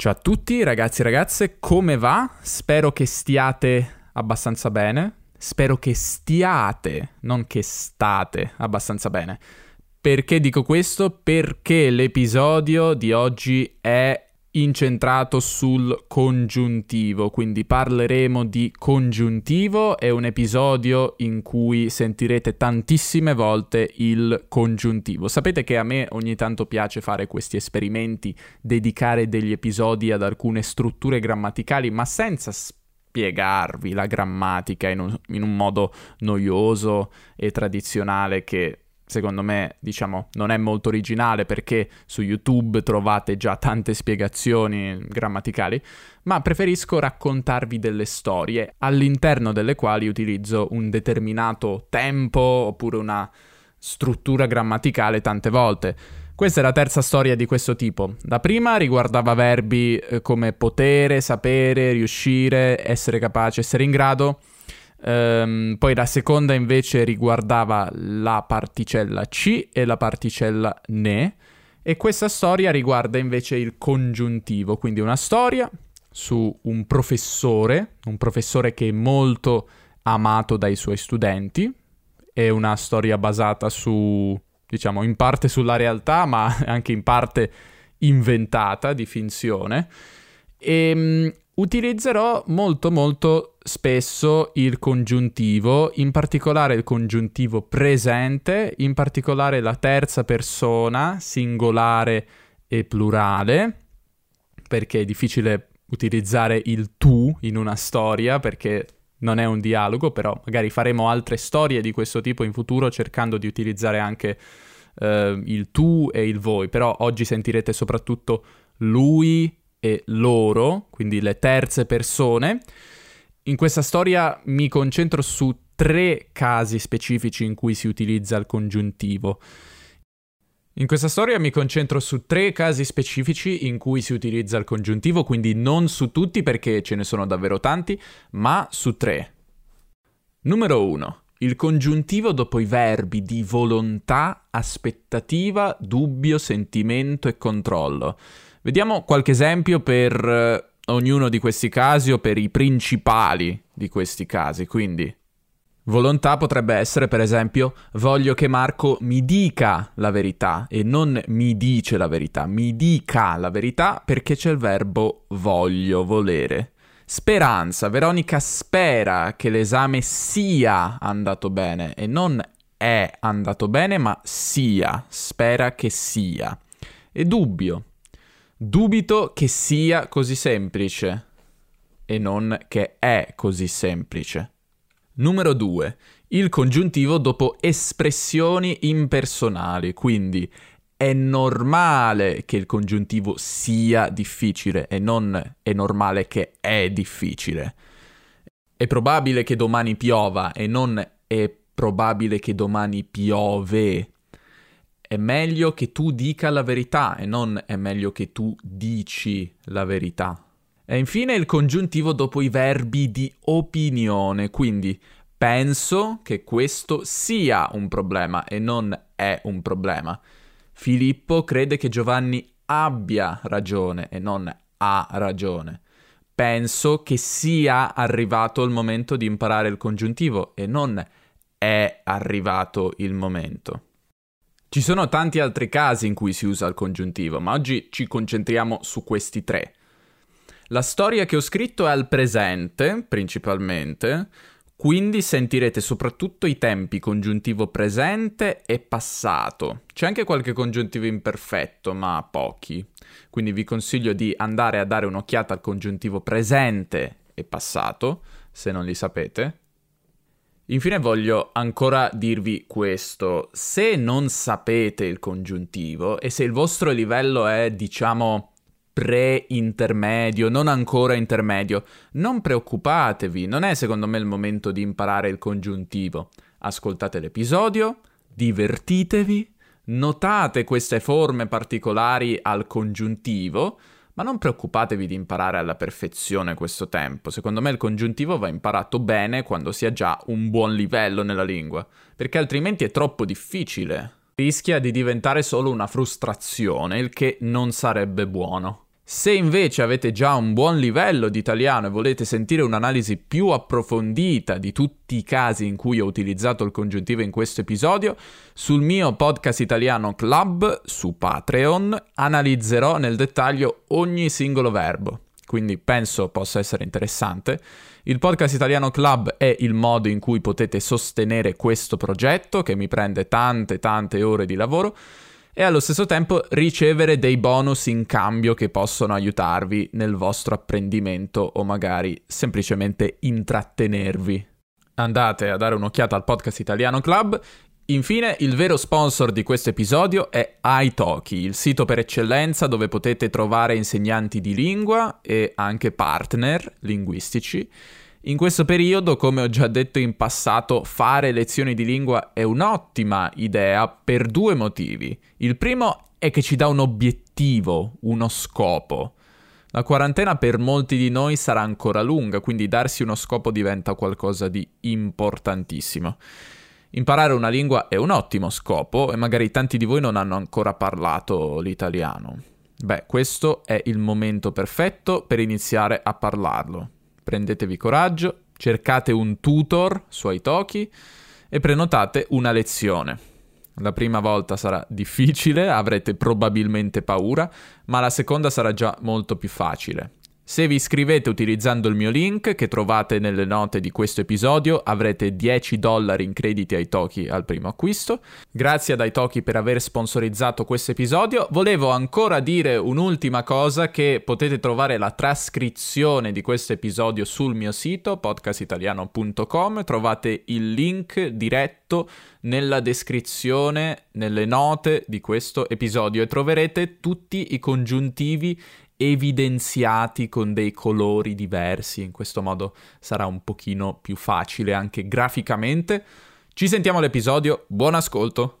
Ciao a tutti ragazzi e ragazze, come va? Spero che stiate abbastanza bene. Spero che stiate, non che state abbastanza bene. Perché dico questo? Perché l'episodio di oggi è incentrato sul congiuntivo, quindi parleremo di congiuntivo, è un episodio in cui sentirete tantissime volte il congiuntivo. Sapete che a me ogni tanto piace fare questi esperimenti, dedicare degli episodi ad alcune strutture grammaticali, ma senza spiegarvi la grammatica in un, in un modo noioso e tradizionale che secondo me, diciamo, non è molto originale perché su YouTube trovate già tante spiegazioni grammaticali, ma preferisco raccontarvi delle storie all'interno delle quali utilizzo un determinato tempo oppure una struttura grammaticale tante volte. Questa è la terza storia di questo tipo. La prima riguardava verbi eh, come potere, sapere, riuscire, essere capace, essere in grado. Um, poi la seconda invece riguardava la particella C e la particella ne. E questa storia riguarda invece il congiuntivo, quindi una storia su un professore, un professore che è molto amato dai suoi studenti. È una storia basata su, diciamo, in parte sulla realtà, ma anche in parte inventata, di finzione. E um, utilizzerò molto molto spesso il congiuntivo, in particolare il congiuntivo presente, in particolare la terza persona, singolare e plurale, perché è difficile utilizzare il tu in una storia perché non è un dialogo, però magari faremo altre storie di questo tipo in futuro cercando di utilizzare anche uh, il tu e il voi, però oggi sentirete soprattutto lui e loro, quindi le terze persone. In questa storia mi concentro su tre casi specifici in cui si utilizza il congiuntivo. In questa storia mi concentro su tre casi specifici in cui si utilizza il congiuntivo, quindi non su tutti perché ce ne sono davvero tanti, ma su tre. Numero 1. Il congiuntivo dopo i verbi di volontà, aspettativa, dubbio, sentimento e controllo. Vediamo qualche esempio per eh, ognuno di questi casi o per i principali di questi casi. Quindi, volontà potrebbe essere, per esempio, voglio che Marco mi dica la verità e non mi dice la verità, mi dica la verità perché c'è il verbo voglio, volere. Speranza, Veronica spera che l'esame sia andato bene e non è andato bene, ma sia, spera che sia. E dubbio, Dubito che sia così semplice e non che è così semplice. Numero 2. Il congiuntivo dopo espressioni impersonali, quindi è normale che il congiuntivo sia difficile e non è normale che è difficile. È probabile che domani piova e non è probabile che domani piove è meglio che tu dica la verità e non è meglio che tu dici la verità. E infine il congiuntivo dopo i verbi di opinione, quindi penso che questo sia un problema e non è un problema. Filippo crede che Giovanni abbia ragione e non ha ragione. Penso che sia arrivato il momento di imparare il congiuntivo e non è arrivato il momento. Ci sono tanti altri casi in cui si usa il congiuntivo, ma oggi ci concentriamo su questi tre. La storia che ho scritto è al presente, principalmente, quindi sentirete soprattutto i tempi congiuntivo presente e passato. C'è anche qualche congiuntivo imperfetto, ma pochi. Quindi vi consiglio di andare a dare un'occhiata al congiuntivo presente e passato, se non li sapete. Infine voglio ancora dirvi questo, se non sapete il congiuntivo e se il vostro livello è diciamo pre-intermedio, non ancora intermedio, non preoccupatevi, non è secondo me il momento di imparare il congiuntivo. Ascoltate l'episodio, divertitevi, notate queste forme particolari al congiuntivo, ma non preoccupatevi di imparare alla perfezione questo tempo. Secondo me il congiuntivo va imparato bene quando si ha già un buon livello nella lingua, perché altrimenti è troppo difficile. Rischia di diventare solo una frustrazione, il che non sarebbe buono. Se invece avete già un buon livello di italiano e volete sentire un'analisi più approfondita di tutti i casi in cui ho utilizzato il congiuntivo in questo episodio, sul mio podcast italiano Club su Patreon analizzerò nel dettaglio ogni singolo verbo. Quindi penso possa essere interessante. Il podcast italiano Club è il modo in cui potete sostenere questo progetto che mi prende tante tante ore di lavoro e allo stesso tempo ricevere dei bonus in cambio che possono aiutarvi nel vostro apprendimento o magari semplicemente intrattenervi. Andate a dare un'occhiata al podcast Italiano Club. Infine, il vero sponsor di questo episodio è Italki, il sito per eccellenza dove potete trovare insegnanti di lingua e anche partner linguistici in questo periodo, come ho già detto in passato, fare lezioni di lingua è un'ottima idea per due motivi. Il primo è che ci dà un obiettivo, uno scopo. La quarantena per molti di noi sarà ancora lunga, quindi darsi uno scopo diventa qualcosa di importantissimo. Imparare una lingua è un ottimo scopo e magari tanti di voi non hanno ancora parlato l'italiano. Beh, questo è il momento perfetto per iniziare a parlarlo prendetevi coraggio, cercate un tutor su Italki e prenotate una lezione. La prima volta sarà difficile, avrete probabilmente paura, ma la seconda sarà già molto più facile. Se vi iscrivete utilizzando il mio link che trovate nelle note di questo episodio avrete 10 dollari in crediti ai Toki al primo acquisto. Grazie ad Italki per aver sponsorizzato questo episodio. Volevo ancora dire un'ultima cosa che potete trovare la trascrizione di questo episodio sul mio sito podcastitaliano.com. Trovate il link diretto nella descrizione, nelle note di questo episodio e troverete tutti i congiuntivi evidenziati con dei colori diversi, in questo modo sarà un pochino più facile anche graficamente. Ci sentiamo all'episodio, buon ascolto!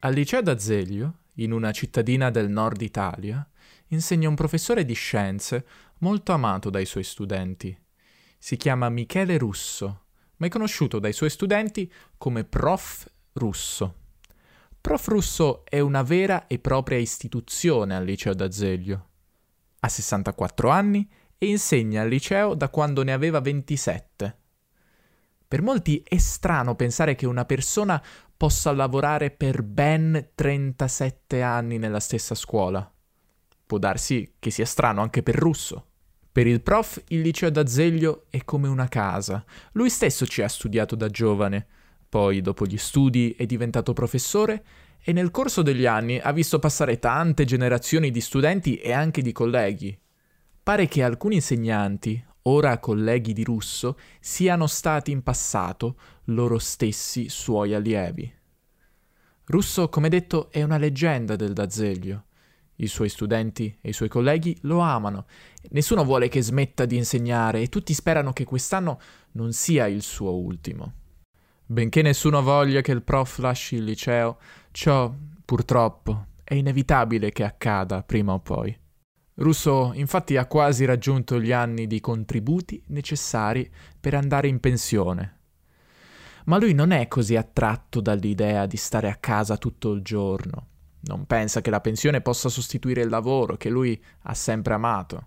Al liceo d'Azeglio, in una cittadina del nord Italia, insegna un professore di scienze molto amato dai suoi studenti. Si chiama Michele Russo, ma è conosciuto dai suoi studenti come Prof. Russo. Prof. Russo è una vera e propria istituzione al liceo d'Azeglio. Ha 64 anni e insegna al liceo da quando ne aveva 27. Per molti è strano pensare che una persona possa lavorare per ben 37 anni nella stessa scuola. Può darsi che sia strano anche per Russo. Per il prof il liceo d'Azeglio è come una casa. Lui stesso ci ha studiato da giovane poi, dopo gli studi, è diventato professore e nel corso degli anni ha visto passare tante generazioni di studenti e anche di colleghi. Pare che alcuni insegnanti, ora colleghi di Russo, siano stati in passato loro stessi suoi allievi. Russo, come detto, è una leggenda del Dazeglio. I suoi studenti e i suoi colleghi lo amano. Nessuno vuole che smetta di insegnare e tutti sperano che quest'anno non sia il suo ultimo. Benché nessuno voglia che il prof lasci il liceo, ciò, purtroppo, è inevitabile che accada prima o poi. Russo infatti ha quasi raggiunto gli anni di contributi necessari per andare in pensione. Ma lui non è così attratto dall'idea di stare a casa tutto il giorno. Non pensa che la pensione possa sostituire il lavoro che lui ha sempre amato.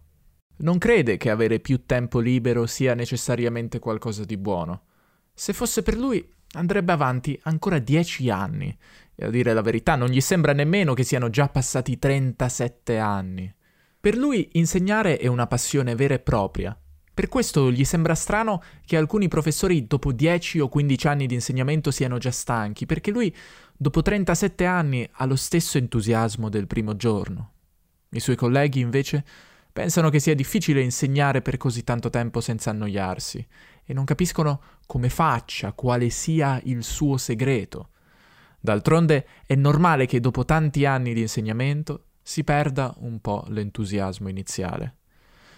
Non crede che avere più tempo libero sia necessariamente qualcosa di buono. Se fosse per lui, andrebbe avanti ancora dieci anni. E a dire la verità, non gli sembra nemmeno che siano già passati 37 anni. Per lui insegnare è una passione vera e propria. Per questo gli sembra strano che alcuni professori dopo 10 o 15 anni di insegnamento siano già stanchi, perché lui dopo 37 anni ha lo stesso entusiasmo del primo giorno. I suoi colleghi invece pensano che sia difficile insegnare per così tanto tempo senza annoiarsi e non capiscono come faccia, quale sia il suo segreto. D'altronde è normale che dopo tanti anni di insegnamento si perda un po' l'entusiasmo iniziale.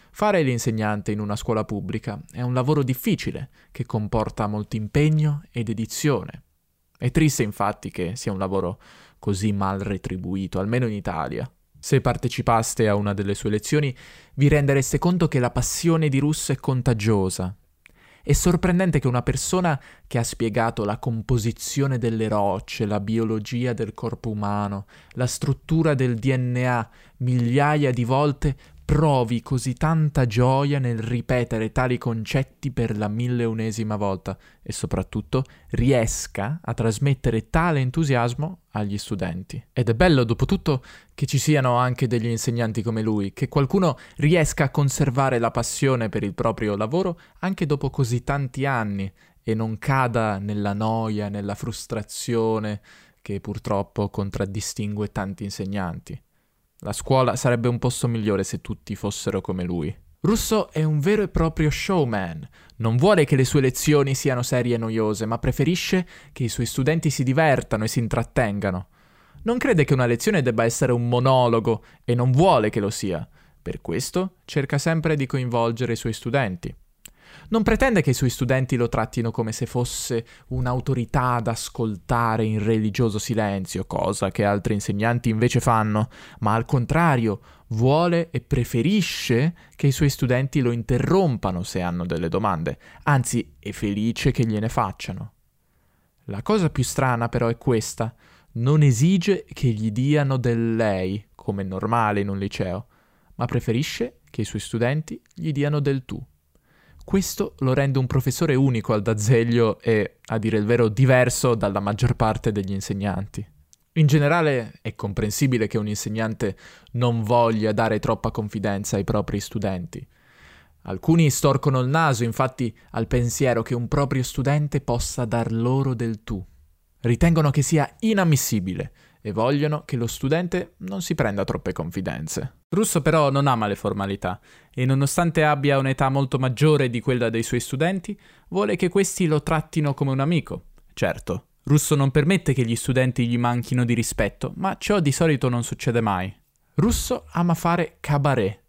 Fare l'insegnante in una scuola pubblica è un lavoro difficile che comporta molto impegno e dedizione. È triste infatti che sia un lavoro così mal retribuito, almeno in Italia. Se partecipaste a una delle sue lezioni vi rendereste conto che la passione di Russo è contagiosa È sorprendente che una persona che ha spiegato la composizione delle rocce, la biologia del corpo umano, la struttura del DNA migliaia di volte provi così tanta gioia nel ripetere tali concetti per la milleunesima volta e soprattutto riesca a trasmettere tale entusiasmo agli studenti. Ed è bello, dopo tutto, che ci siano anche degli insegnanti come lui, che qualcuno riesca a conservare la passione per il proprio lavoro anche dopo così tanti anni e non cada nella noia, nella frustrazione che purtroppo contraddistingue tanti insegnanti. La scuola sarebbe un posto migliore se tutti fossero come lui. Russo è un vero e proprio showman. Non vuole che le sue lezioni siano serie e noiose, ma preferisce che i suoi studenti si divertano e si intrattengano. Non crede che una lezione debba essere un monologo e non vuole che lo sia. Per questo cerca sempre di coinvolgere i suoi studenti. Non pretende che i suoi studenti lo trattino come se fosse un'autorità da ascoltare in religioso silenzio, cosa che altri insegnanti invece fanno, ma al contrario vuole e preferisce che i suoi studenti lo interrompano se hanno delle domande, anzi è felice che gliene facciano. La cosa più strana però è questa, non esige che gli diano del lei, come è normale in un liceo, ma preferisce che i suoi studenti gli diano del tu. Questo lo rende un professore unico al D'Azeglio e, a dire il vero, diverso dalla maggior parte degli insegnanti. In generale è comprensibile che un insegnante non voglia dare troppa confidenza ai propri studenti. Alcuni storcono il naso, infatti, al pensiero che un proprio studente possa dar loro del tu. Ritengono che sia inammissibile e vogliono che lo studente non si prenda troppe confidenze. Russo però non ama le formalità e nonostante abbia un'età molto maggiore di quella dei suoi studenti, vuole che questi lo trattino come un amico. Certo, Russo non permette che gli studenti gli manchino di rispetto, ma ciò di solito non succede mai. Russo ama fare cabaret.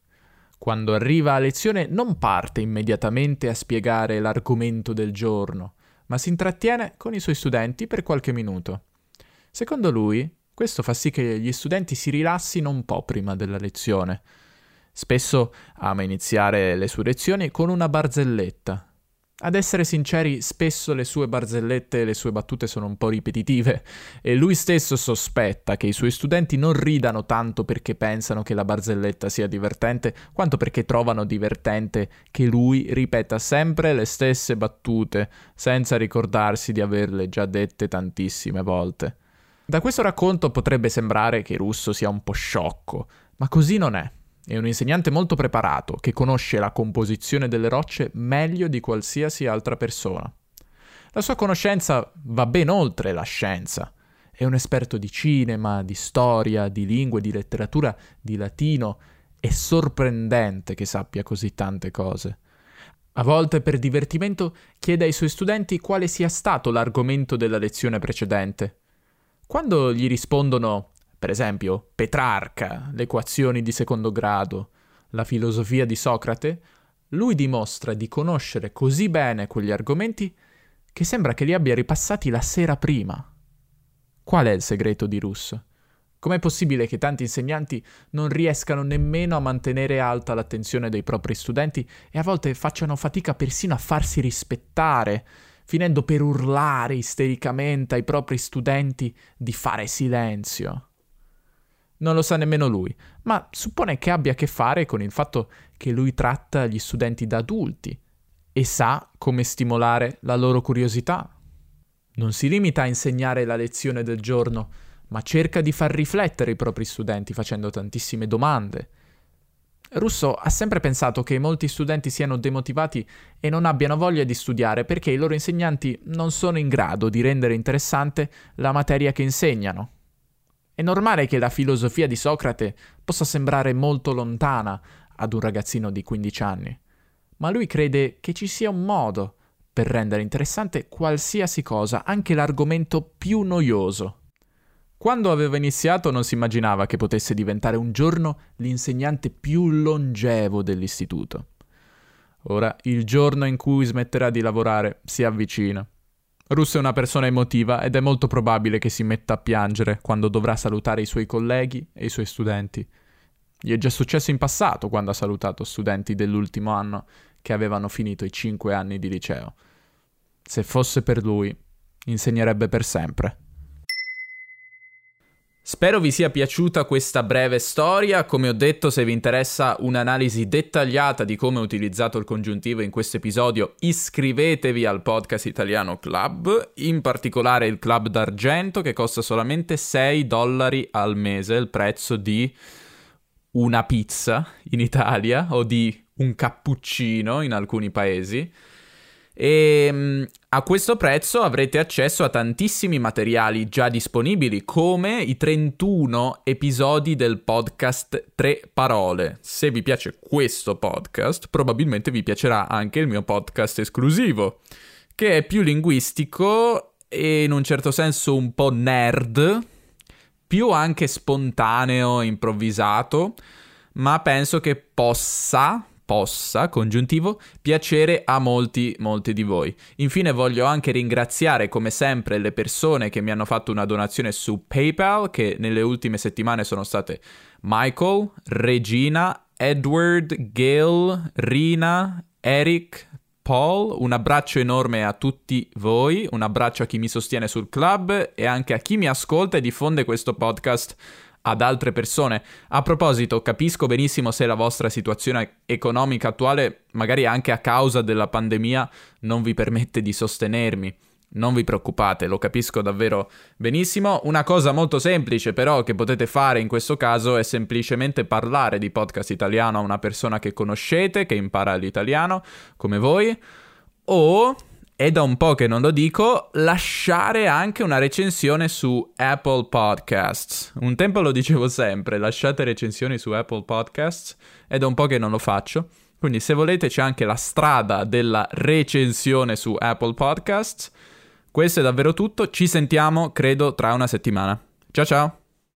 Quando arriva a lezione non parte immediatamente a spiegare l'argomento del giorno, ma si intrattiene con i suoi studenti per qualche minuto. Secondo lui, questo fa sì che gli studenti si rilassino un po' prima della lezione. Spesso ama iniziare le sue lezioni con una barzelletta. Ad essere sinceri, spesso le sue barzellette e le sue battute sono un po' ripetitive e lui stesso sospetta che i suoi studenti non ridano tanto perché pensano che la barzelletta sia divertente, quanto perché trovano divertente che lui ripeta sempre le stesse battute senza ricordarsi di averle già dette tantissime volte. Da questo racconto potrebbe sembrare che Russo sia un po' sciocco, ma così non è. È un insegnante molto preparato, che conosce la composizione delle rocce meglio di qualsiasi altra persona. La sua conoscenza va ben oltre la scienza. È un esperto di cinema, di storia, di lingue, di letteratura, di latino. È sorprendente che sappia così tante cose. A volte, per divertimento, chiede ai suoi studenti quale sia stato l'argomento della lezione precedente. Quando gli rispondono, per esempio, Petrarca, le equazioni di secondo grado, la filosofia di Socrate, lui dimostra di conoscere così bene quegli argomenti che sembra che li abbia ripassati la sera prima. Qual è il segreto di Russo? Com'è possibile che tanti insegnanti non riescano nemmeno a mantenere alta l'attenzione dei propri studenti e a volte facciano fatica persino a farsi rispettare finendo per urlare istericamente ai propri studenti di fare silenzio. Non lo sa nemmeno lui, ma suppone che abbia a che fare con il fatto che lui tratta gli studenti da adulti e sa come stimolare la loro curiosità. Non si limita a insegnare la lezione del giorno, ma cerca di far riflettere i propri studenti facendo tantissime domande, Russo ha sempre pensato che molti studenti siano demotivati e non abbiano voglia di studiare perché i loro insegnanti non sono in grado di rendere interessante la materia che insegnano. È normale che la filosofia di Socrate possa sembrare molto lontana ad un ragazzino di 15 anni, ma lui crede che ci sia un modo per rendere interessante qualsiasi cosa, anche l'argomento più noioso. Quando aveva iniziato non si immaginava che potesse diventare un giorno l'insegnante più longevo dell'istituto. Ora il giorno in cui smetterà di lavorare si avvicina. Russo è una persona emotiva ed è molto probabile che si metta a piangere quando dovrà salutare i suoi colleghi e i suoi studenti. Gli è già successo in passato quando ha salutato studenti dell'ultimo anno che avevano finito i cinque anni di liceo. Se fosse per lui, insegnerebbe per sempre. Spero vi sia piaciuta questa breve storia. Come ho detto, se vi interessa un'analisi dettagliata di come ho utilizzato il congiuntivo in questo episodio, iscrivetevi al podcast Italiano Club, in particolare il Club d'Argento che costa solamente 6 dollari al mese, il prezzo di una pizza in Italia o di un cappuccino in alcuni paesi. E ehm, a questo prezzo avrete accesso a tantissimi materiali già disponibili, come i 31 episodi del podcast Tre Parole. Se vi piace questo podcast, probabilmente vi piacerà anche il mio podcast esclusivo, che è più linguistico e in un certo senso un po' nerd, più anche spontaneo, improvvisato, ma penso che possa possa, congiuntivo, piacere a molti, molti di voi. Infine voglio anche ringraziare come sempre le persone che mi hanno fatto una donazione su PayPal, che nelle ultime settimane sono state Michael, Regina, Edward, Gail, Rina, Eric, Paul, un abbraccio enorme a tutti voi, un abbraccio a chi mi sostiene sul club e anche a chi mi ascolta e diffonde questo podcast ad altre persone. A proposito, capisco benissimo se la vostra situazione economica attuale, magari anche a causa della pandemia, non vi permette di sostenermi. Non vi preoccupate, lo capisco davvero benissimo. Una cosa molto semplice però che potete fare in questo caso è semplicemente parlare di podcast italiano a una persona che conoscete, che impara l'italiano, come voi, o è da un po' che non lo dico, lasciare anche una recensione su Apple Podcasts. Un tempo lo dicevo sempre, lasciate recensioni su Apple Podcasts, è da un po' che non lo faccio. Quindi se volete c'è anche la strada della recensione su Apple Podcasts. Questo è davvero tutto, ci sentiamo credo tra una settimana. Ciao ciao!